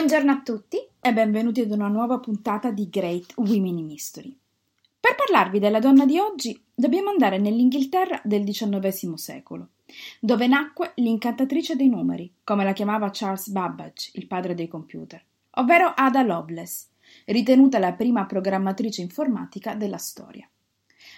Buongiorno a tutti e benvenuti ad una nuova puntata di Great Women in History. Per parlarvi della donna di oggi dobbiamo andare nell'Inghilterra del XIX secolo, dove nacque l'incantatrice dei numeri, come la chiamava Charles Babbage, il padre dei computer, ovvero Ada Lovelace, ritenuta la prima programmatrice informatica della storia.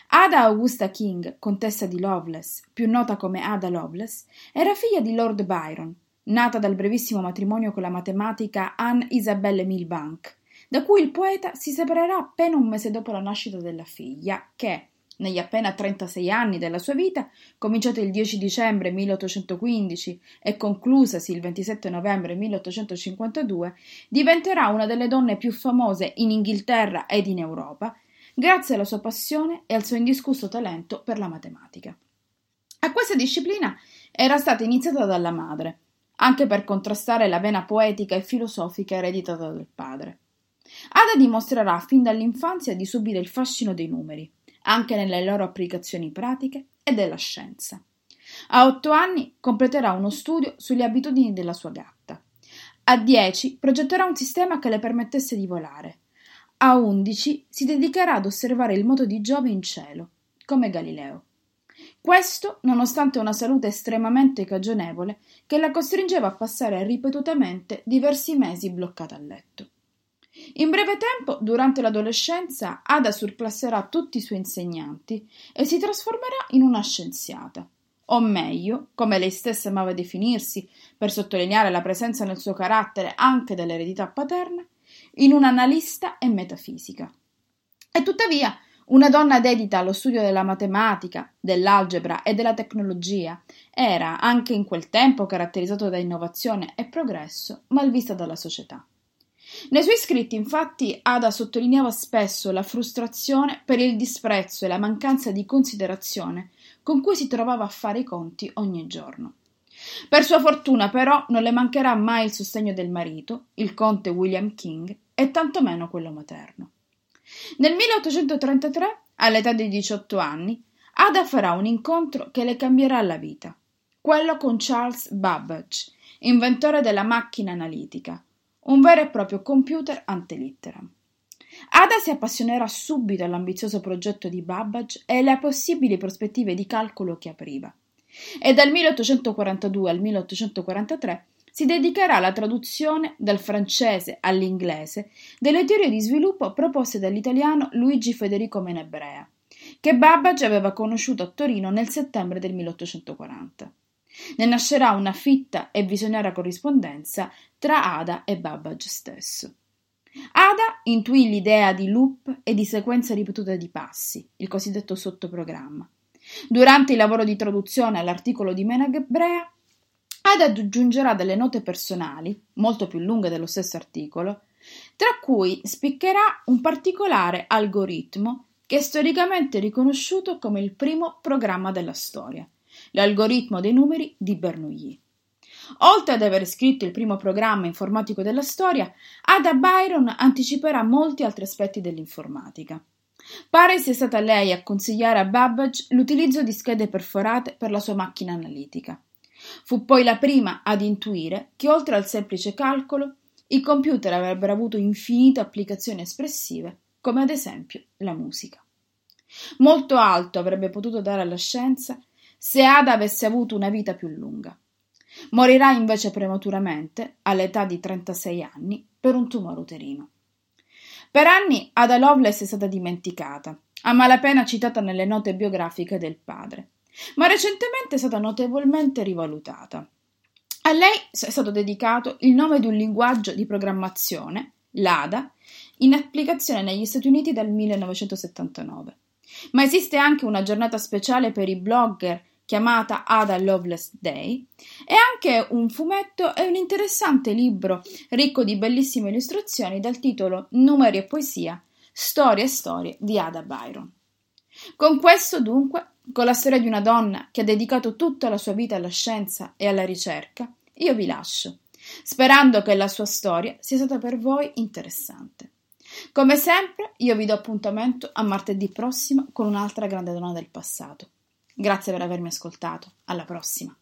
Ada Augusta King, contessa di Lovelace, più nota come Ada Lovelace, era figlia di Lord Byron, nata dal brevissimo matrimonio con la matematica Anne Isabelle Milbank, da cui il poeta si separerà appena un mese dopo la nascita della figlia, che, negli appena 36 anni della sua vita, cominciato il 10 dicembre 1815 e conclusasi il 27 novembre 1852, diventerà una delle donne più famose in Inghilterra ed in Europa, grazie alla sua passione e al suo indiscusso talento per la matematica. A questa disciplina era stata iniziata dalla madre, anche per contrastare la vena poetica e filosofica ereditata dal padre. Ada dimostrerà fin dall'infanzia di subire il fascino dei numeri, anche nelle loro applicazioni pratiche e della scienza. A otto anni completerà uno studio sulle abitudini della sua gatta. A dieci progetterà un sistema che le permettesse di volare. A undici si dedicherà ad osservare il moto di Giove in cielo, come Galileo. Questo nonostante una salute estremamente cagionevole che la costringeva a passare ripetutamente diversi mesi bloccata a letto. In breve tempo, durante l'adolescenza, Ada surclasserà tutti i suoi insegnanti e si trasformerà in una scienziata, o meglio, come lei stessa amava definirsi, per sottolineare la presenza nel suo carattere anche dell'eredità paterna, in un'analista e metafisica. E tuttavia una donna dedita allo studio della matematica, dell'algebra e della tecnologia era, anche in quel tempo caratterizzato da innovazione e progresso, mal vista dalla società. Nei suoi scritti, infatti, Ada sottolineava spesso la frustrazione per il disprezzo e la mancanza di considerazione con cui si trovava a fare i conti ogni giorno. Per sua fortuna, però, non le mancherà mai il sostegno del marito, il conte William King, e tantomeno quello materno. Nel 1833, all'età di 18 anni, Ada farà un incontro che le cambierà la vita, quello con Charles Babbage, inventore della macchina analitica, un vero e proprio computer antelitteram. Ada si appassionerà subito all'ambizioso progetto di Babbage e alle possibili prospettive di calcolo che apriva. E dal 1842 al 1843 si dedicherà alla traduzione dal francese all'inglese delle teorie di sviluppo proposte dall'italiano Luigi Federico Menebrea, che Babbage aveva conosciuto a Torino nel settembre del 1840. Ne nascerà una fitta e visionaria corrispondenza tra Ada e Babbage stesso. Ada intuì l'idea di loop e di sequenza ripetuta di passi, il cosiddetto sottoprogramma. Durante il lavoro di traduzione all'articolo di Menebrea ad aggiungerà delle note personali, molto più lunghe dello stesso articolo, tra cui spiccherà un particolare algoritmo che è storicamente riconosciuto come il primo programma della storia, l'algoritmo dei numeri di Bernoulli. Oltre ad aver scritto il primo programma informatico della storia, Ada Byron anticiperà molti altri aspetti dell'informatica. Pare sia stata lei a consigliare a Babbage l'utilizzo di schede perforate per la sua macchina analitica. Fu poi la prima ad intuire che oltre al semplice calcolo i computer avrebbero avuto infinite applicazioni espressive, come ad esempio la musica. Molto alto avrebbe potuto dare alla scienza se Ada avesse avuto una vita più lunga. Morirà invece prematuramente, all'età di 36 anni, per un tumore uterino. Per anni Ada Lovelace è stata dimenticata, a malapena citata nelle note biografiche del padre ma recentemente è stata notevolmente rivalutata. A lei è stato dedicato il nome di un linguaggio di programmazione, l'ADA, in applicazione negli Stati Uniti dal 1979. Ma esiste anche una giornata speciale per i blogger chiamata Ada Loveless Day e anche un fumetto e un interessante libro ricco di bellissime illustrazioni dal titolo Numeri e poesia, storie e storie di Ada Byron. Con questo, dunque, con la storia di una donna che ha dedicato tutta la sua vita alla scienza e alla ricerca, io vi lascio, sperando che la sua storia sia stata per voi interessante. Come sempre, io vi do appuntamento a martedì prossimo con un'altra grande donna del passato. Grazie per avermi ascoltato. Alla prossima.